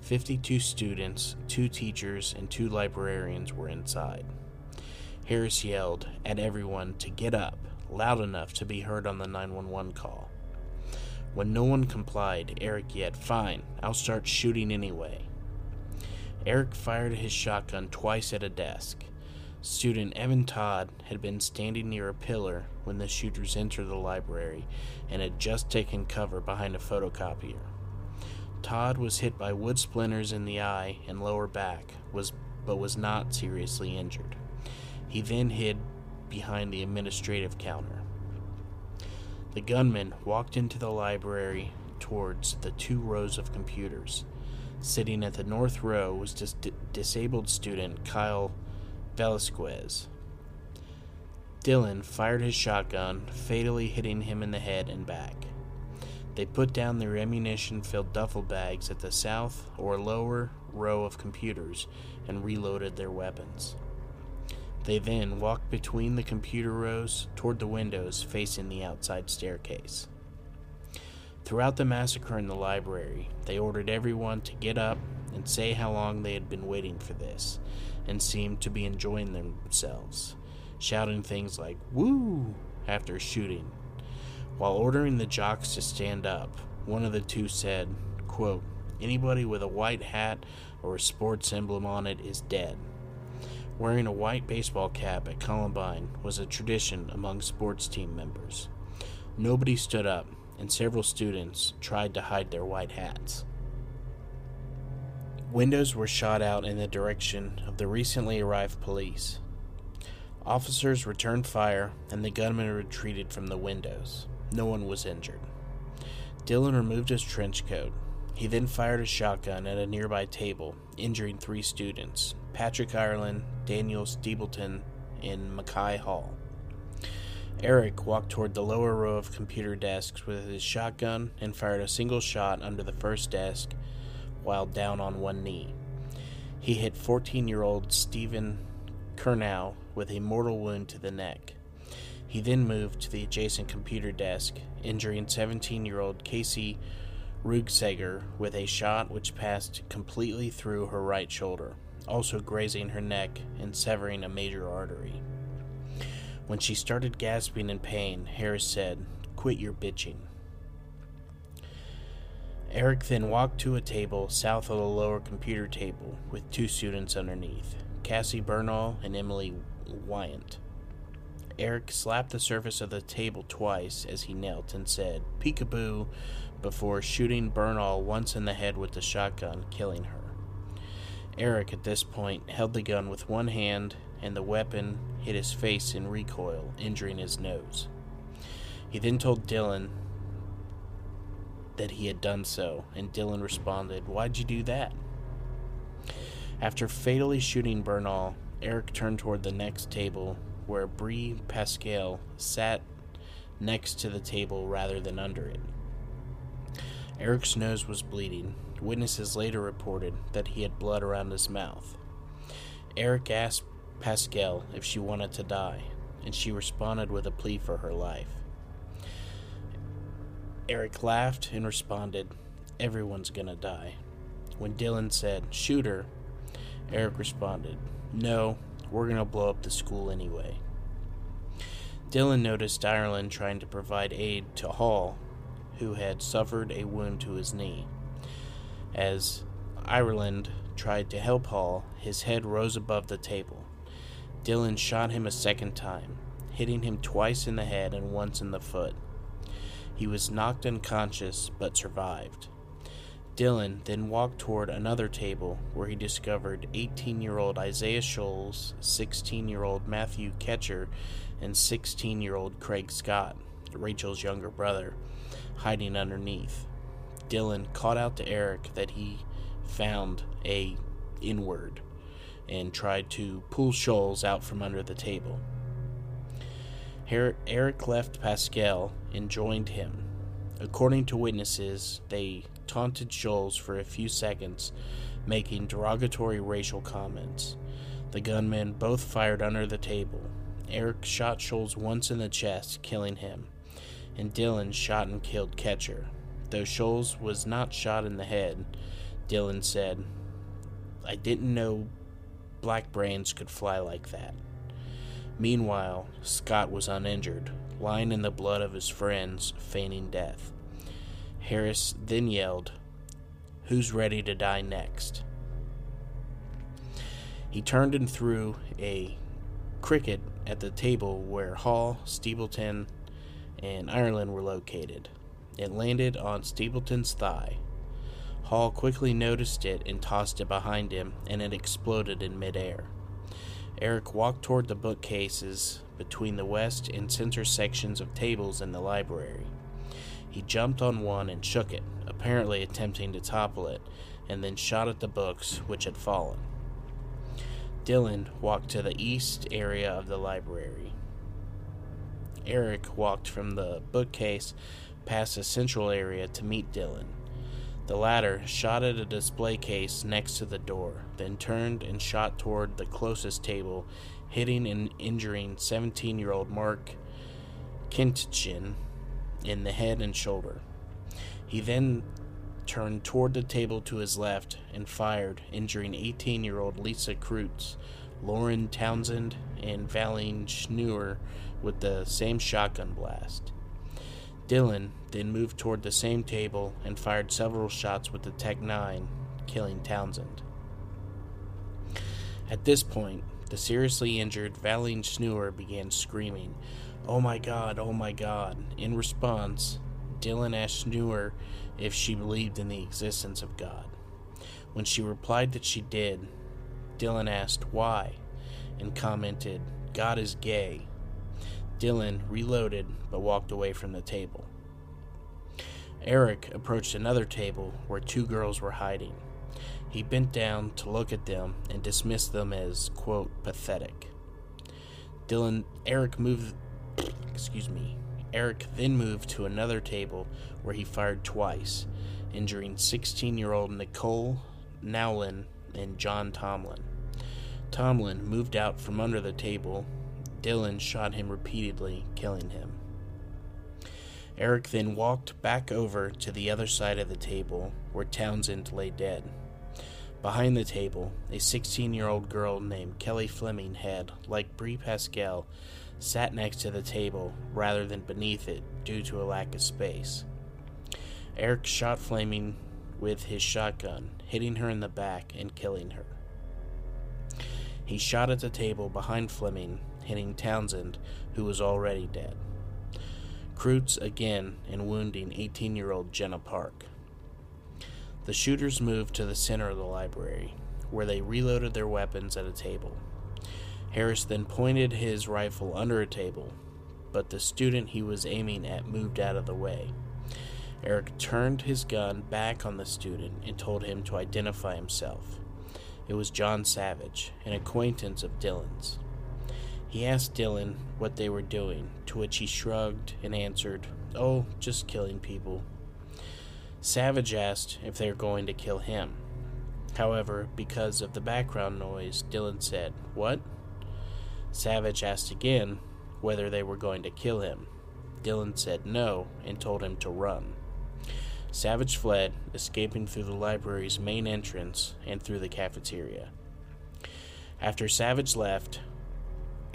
52 students, two teachers, and two librarians were inside. Harris yelled at everyone to get up, loud enough to be heard on the 911 call. When no one complied, Eric yelled, Fine, I'll start shooting anyway. Eric fired his shotgun twice at a desk. Student Evan Todd had been standing near a pillar when the shooters entered the library and had just taken cover behind a photocopier. Todd was hit by wood splinters in the eye and lower back, was but was not seriously injured. He then hid behind the administrative counter. The gunman walked into the library towards the two rows of computers. Sitting at the north row was dis- disabled student Kyle Velasquez. Dylan fired his shotgun, fatally hitting him in the head and back. They put down their ammunition filled duffel bags at the south or lower row of computers and reloaded their weapons. They then walked between the computer rows toward the windows facing the outside staircase. Throughout the massacre in the library, they ordered everyone to get up and say how long they had been waiting for this, and seemed to be enjoying themselves, shouting things like, Woo! after shooting. While ordering the jocks to stand up, one of the two said, quote, Anybody with a white hat or a sports emblem on it is dead. Wearing a white baseball cap at Columbine was a tradition among sports team members. Nobody stood up, and several students tried to hide their white hats. Windows were shot out in the direction of the recently arrived police. Officers returned fire, and the gunmen retreated from the windows. No one was injured. Dylan removed his trench coat. He then fired a shotgun at a nearby table, injuring three students, Patrick Ireland, Daniel Steepleton, and Makai Hall. Eric walked toward the lower row of computer desks with his shotgun and fired a single shot under the first desk while down on one knee. He hit 14 year old Steven Curnow with a mortal wound to the neck. He then moved to the adjacent computer desk, injuring 17 year old Kacey Ruegsegger with a shot which passed completely through her right shoulder also grazing her neck and severing a major artery. When she started gasping in pain, Harris said, Quit your bitching. Eric then walked to a table south of the lower computer table with two students underneath, Cassie Bernall and Emily Wyant. Eric slapped the surface of the table twice as he knelt and said, Peekaboo, before shooting Bernall once in the head with the shotgun, killing her. Eric, at this point, held the gun with one hand and the weapon hit his face in recoil, injuring his nose. He then told Dylan that he had done so, and Dylan responded, Why'd you do that? After fatally shooting Bernall, Eric turned toward the next table where Bree Pasquale sat next to the table rather than under it. Eric's nose was bleeding. Witnesses later reported that he had blood around his mouth. Eric asked Pasquale if she wanted to die, and she responded with a plea for her life. Eric laughed and responded, Everyone's gonna die. When Dylan said, Shoot her, Eric responded, No, we're gonna blow up the school anyway. Dylan noticed Ireland trying to provide aid to Hall, who had suffered a wound to his knee. As Ireland tried to help Hall, his head rose above the table. Dylan shot him a second time, hitting him twice in the head and once in the foot. He was knocked unconscious but survived. Dylan then walked toward another table where he discovered 18 year old Isaiah Shoels, 16 year old Matthew Kechter, and 16 year old Craig Scott, Rachel's younger brother, hiding underneath. Dylan called out to Eric that he found a inward and tried to pull Shoels out from under the table. Eric left Pasquale and joined him. According to witnesses, they taunted Shoels for a few seconds, making derogatory racial comments. The gunmen both fired under the table. Eric shot Shoels once in the chest, killing him, and Dylan shot and killed Kechter. Though Shoels was not shot in the head, Dylan said, I didn't know black brains could fly like that. Meanwhile, Scott was uninjured, lying in the blood of his friends, feigning death. Harris then yelled, Who's ready to die next? He turned and threw a cricket at the table where Hall, Stapleton, and Ireland were located. It landed on Stapleton's thigh. Hall quickly noticed it and tossed it behind him, and it exploded in midair. Eric walked toward the bookcases between the west and center sections of tables in the library. He jumped on one and shook it, apparently attempting to topple it, and then shot at the books which had fallen. Dylan walked to the east area of the library. Eric walked from the bookcase past the central area to meet Dylan. The latter shot at a display case next to the door, then turned and shot toward the closest table, hitting and injuring 17 year old Mark Kintgen in the head and shoulder. He then turned toward the table to his left and fired, injuring 18 year old Lisa Kreutz, Lauren Townsend, and Valeen Schnurr with the same shotgun blast. Dylan then moved toward the same table and fired several shots with the TEC-9, killing Townsend. At this point, the seriously injured Valeen Schnurr began screaming, Oh my god, oh my god. In response, Dylan asked Schnurr if she believed in the existence of God. When she replied that she did, Dylan asked why and commented, God is gay. Dylan reloaded but walked away from the table. Eric approached another table where two girls were hiding. He bent down to look at them and dismissed them as, quote, pathetic. Dylan, Eric moved excuse me. Eric then moved to another table where he fired twice, injuring 16 year old Nicole Nowlen and John Tomlin. Tomlin moved out from under the table. Dylan shot him repeatedly, killing him. Eric then walked back over to the other side of the table where Townsend lay dead. Behind the table, a 16 year old girl named Kelly Fleming had, like Bree Pasquale, sat next to the table rather than beneath it due to a lack of space. Eric shot Fleming with his shotgun, hitting her in the back and killing her. He shot at the table behind Fleming, hitting Townsend, who was already dead. Kreutz again and wounding 18 year old Jenna Park. The shooters moved to the center of the library, where they reloaded their weapons at a table. Harris then pointed his rifle under a table, but the student he was aiming at moved out of the way. Eric turned his gun back on the student and told him to identify himself. It was John Savage, an acquaintance of Dylan's. He asked Dylan what they were doing, to which he shrugged and answered, Oh, just killing people. Savage asked if they were going to kill him. However, because of the background noise, Dylan said, What? Savage asked again whether they were going to kill him. Dylan said no and told him to run. Savage fled, escaping through the library's main entrance and through the cafeteria. After Savage left,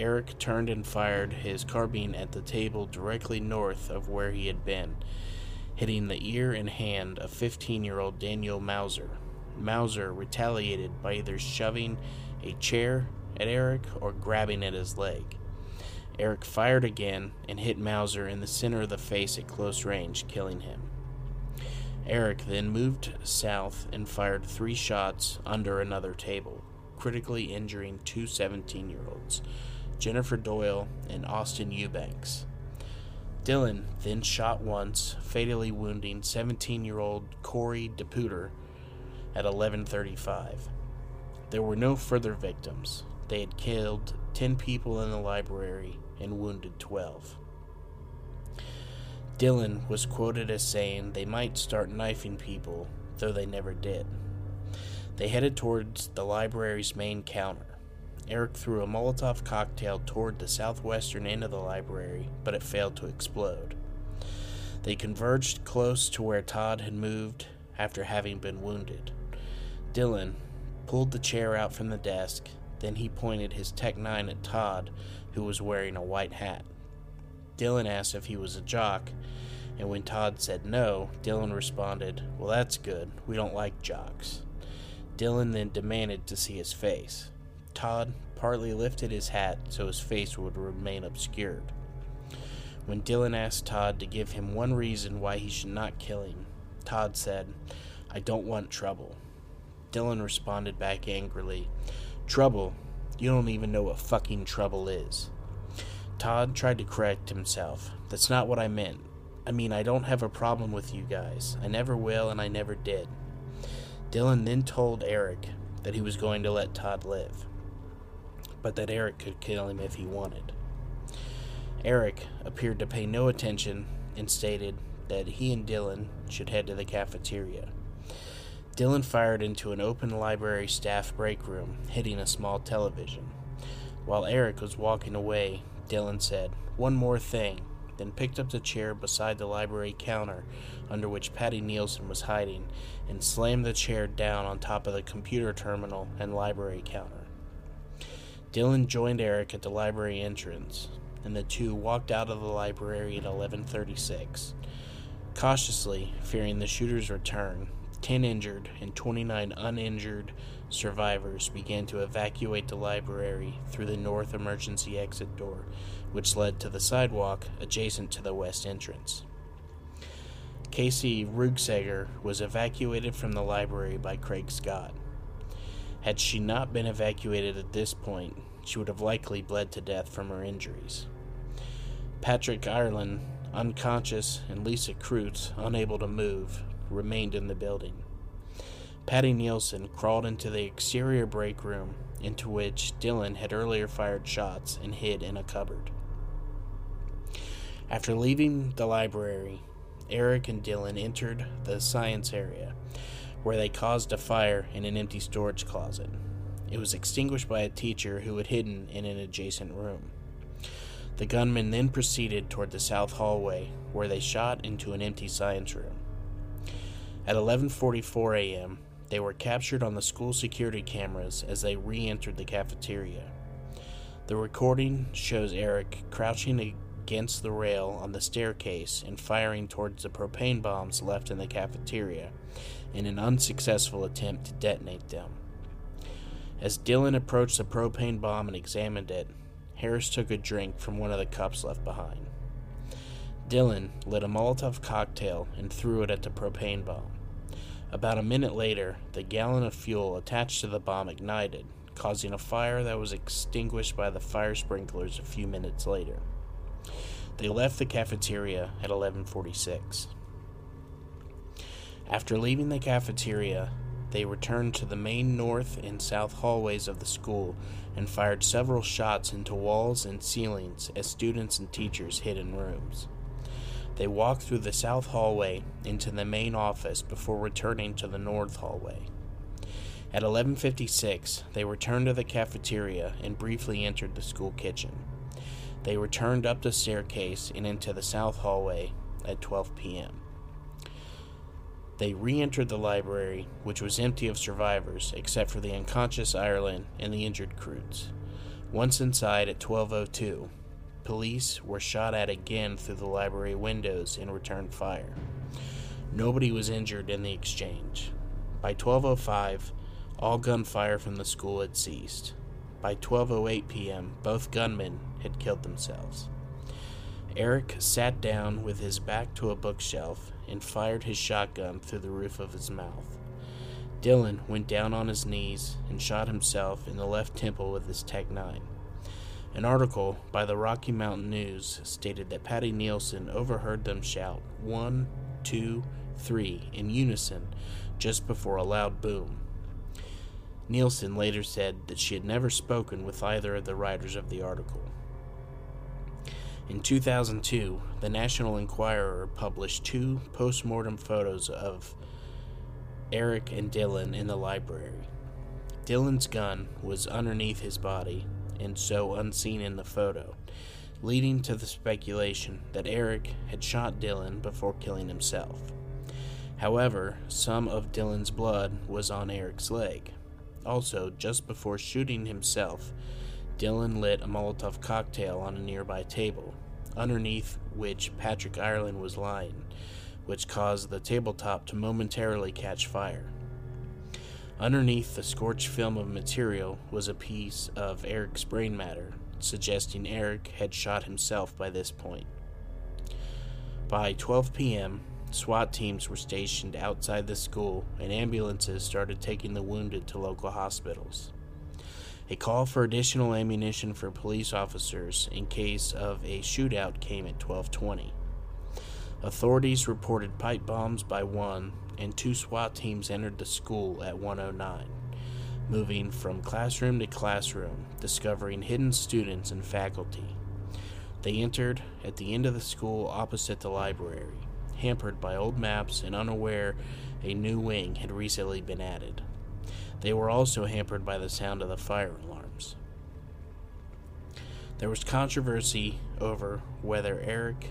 Eric turned and fired his carbine at the table directly north of where he had been, hitting the ear and hand of 15 year old Daniel Mauser. Mauser retaliated by either shoving a chair at Eric or grabbing at his leg. Eric fired again and hit Mauser in the center of the face at close range, killing him. Eric then moved south and fired three shots under another table, critically injuring two 17 year olds, Jennifer Doyle and Austin Eubanks. Dylan then shot once, fatally wounding 17 year old Corey DePooter at 1135. There were no further victims. They had killed 10 people in the library and wounded 12. Dylan was quoted as saying they might start knifing people, though they never did. They headed towards the library's main counter. Eric threw a Molotov cocktail toward the southwestern end of the library, but it failed to explode. They converged close to where Todd had moved after having been wounded. Dylan pulled the chair out from the desk, then he pointed his TEC-9 at Todd, who was wearing a white hat. Dylan asked if he was a jock, and when Todd said no, Dylan responded, Well, that's good. We don't like jocks. Dylan then demanded to see his face. Todd partly lifted his hat so his face would remain obscured. When Dylan asked Todd to give him one reason why he should not kill him, Todd said, I don't want trouble. Dylan responded back angrily, Trouble? You don't even know what fucking trouble is. Todd tried to correct himself. That's not what I meant. I mean, I don't have a problem with you guys. I never will, and I never did. Dylan then told Eric that he was going to let Todd live but that Eric could kill him if he wanted. Eric appeared to pay no attention and stated that he and Dylan should head to the cafeteria. Dylan fired into an open library staff break room, hitting a small television. While Eric was walking away, Dylan said, One more thing, then picked up the chair beside the library counter under which Patti Nielson was hiding and slammed the chair down on top of the computer terminal and library counter. Dylan joined Eric at the library entrance, and the two walked out of the library at 11:36. Cautiously, fearing the shooter's return, 10 injured and 29 uninjured survivors began to evacuate the library through the north emergency exit door, which led to the sidewalk adjacent to the west entrance. Kacey Ruegsegger was evacuated from the library by Craig Scott. Had she not been evacuated at this point, she would have likely bled to death from her injuries. Patrick Ireland, unconscious, and Lisa Kreutz, unable to move, remained in the building. Patti Nielson crawled into the exterior break room into which Dylan had earlier fired shots and hid in a cupboard. After leaving the library, Eric and Dylan entered the science area where they caused a fire in an empty storage closet. It was extinguished by a teacher who had hidden in an adjacent room. The gunmen then proceeded toward the south hallway, where they shot into an empty science room. At 11:44 a.m., they were captured on the school security cameras as they re-entered the cafeteria. The recording shows Eric crouching against the rail on the staircase and firing towards the propane bombs left in the cafeteria in an unsuccessful attempt to detonate them. As Dylan approached the propane bomb and examined it, Harris took a drink from one of the cups left behind. Dylan lit a Molotov cocktail and threw it at the propane bomb. About a minute later, the gallon of fuel attached to the bomb ignited, causing a fire that was extinguished by the fire sprinklers a few minutes later. They left the cafeteria at 11:46. After leaving the cafeteria, they returned to the main north and south hallways of the school and fired several shots into walls and ceilings as students and teachers hid in rooms. They walked through the south hallway into the main office before returning to the north hallway. At 11:56, they returned to the cafeteria and briefly entered the school kitchen. They returned up the staircase and into the south hallway at 12 p.m. They re entered the library, which was empty of survivors except for the unconscious Ireland and the injured Kreutz. Once inside at 1202, police were shot at again through the library windows and returned fire. Nobody was injured in the exchange. By 1205, all gunfire from the school had ceased. By 12:08 p.m., both gunmen had killed themselves. Eric sat down with his back to a bookshelf and fired his shotgun through the roof of his mouth. Dylan went down on his knees and shot himself in the left temple with his TEC-9. An article by the Rocky Mountain News stated that Patti Nielson overheard them shout one, two, three in unison just before a loud boom. Nielsen later said that she had never spoken with either of the writers of the article. In 2002, the National Enquirer published two post mortem photos of Eric and Dylan in the library. Dylan's gun was underneath his body and so unseen in the photo, leading to the speculation that Eric had shot Dylan before killing himself. However, some of Dylan's blood was on Eric's leg. Also, just before shooting himself, Dylan lit a Molotov cocktail on a nearby table, underneath which Patrick Ireland was lying, which caused the tabletop to momentarily catch fire. Underneath the scorched film of material was a piece of Eric's brain matter, suggesting Eric had shot himself by this point. By 12 p.m., SWAT teams were stationed outside the school, and ambulances started taking the wounded to local hospitals. A call for additional ammunition for police officers in case of a shootout came at 1220. Authorities reported pipe bombs by 1 and two SWAT teams entered the school at 109, moving from classroom to classroom, discovering hidden students and faculty. They entered at the end of the school opposite the library, hampered by old maps and unaware a new wing had recently been added. They were also hampered by the sound of the fire alarms. There was controversy over whether Eric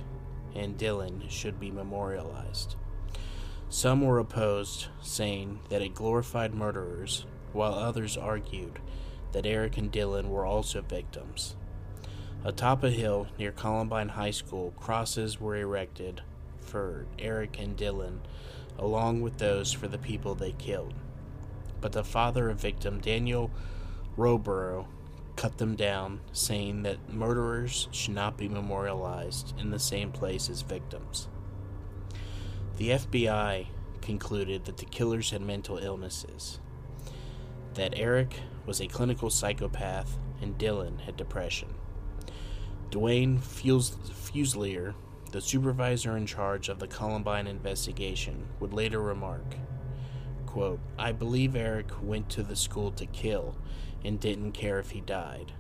and Dylan should be memorialized. Some were opposed, saying that it glorified murderers, while others argued that Eric and Dylan were also victims. Atop a hill near Columbine High School, crosses were erected for Eric and Dylan, along with those for the people they killed but the father of victim Daniel Roborough cut them down, saying that murderers should not be memorialized in the same place as victims. The FBI concluded that the killers had mental illnesses, that Eric was a clinical psychopath and Dylan had depression. Dwayne Fuselier, the supervisor in charge of the Columbine investigation, would later remark quote, I believe Eric went to the school to kill and didn't care if he died,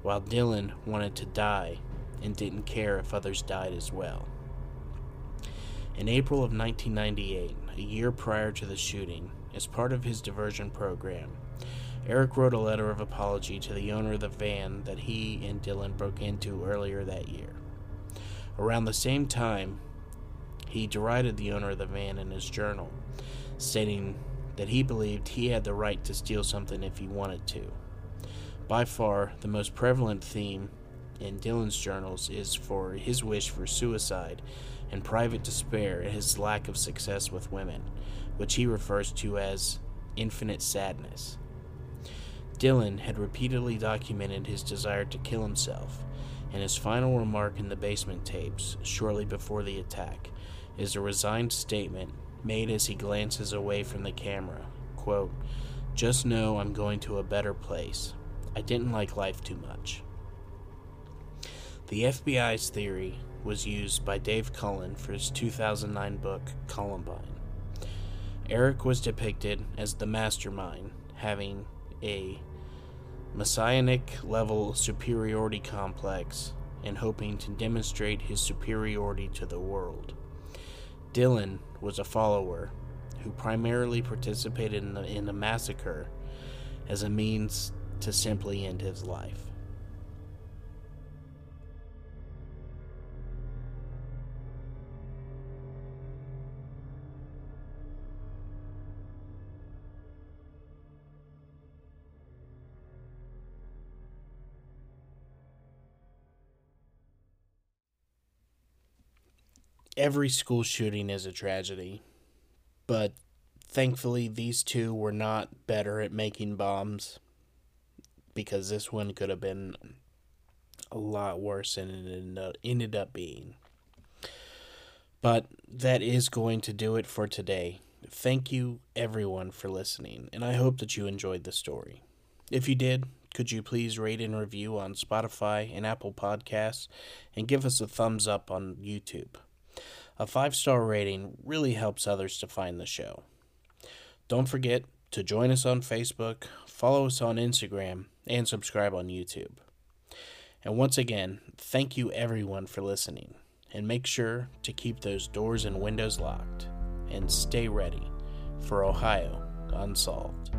while Dylan wanted to die and didn't care if others died as well. In April of 1998, a year prior to the shooting, as part of his diversion program, Eric wrote a letter of apology to the owner of the van that he and Dylan broke into earlier that year. Around the same time, he derided the owner of the van in his journal, stating that he believed he had the right to steal something if he wanted to. By far, the most prevalent theme in Dylan's journals is for his wish for suicide and private despair at his lack of success with women, which he refers to as infinite sadness. Dylan had repeatedly documented his desire to kill himself, and his final remark in the basement tapes, shortly before the attack, is a resigned statement made as he glances away from the camera. Quote, Just know I'm going to a better place. I didn't like life too much. The FBI's theory was used by Dave Cullen for his 2009 book, Columbine. Eric was depicted as the mastermind, having a messianic level superiority complex and hoping to demonstrate his superiority to the world. Dylan was a follower who primarily participated in the, in the massacre as a means to simply end his life. Every school shooting is a tragedy, but thankfully these two were not better at making bombs because this one could have been a lot worse than it ended up being. But that is going to do it for today. Thank you, everyone, for listening, and I hope that you enjoyed the story. If you did, could you please rate and review on Spotify and Apple Podcasts and give us a thumbs up on YouTube? A five star rating really helps others to find the show. Don't forget to join us on Facebook, follow us on Instagram, and subscribe on YouTube. And once again, thank you everyone for listening. And make sure to keep those doors and windows locked. And stay ready for Ohio Unsolved.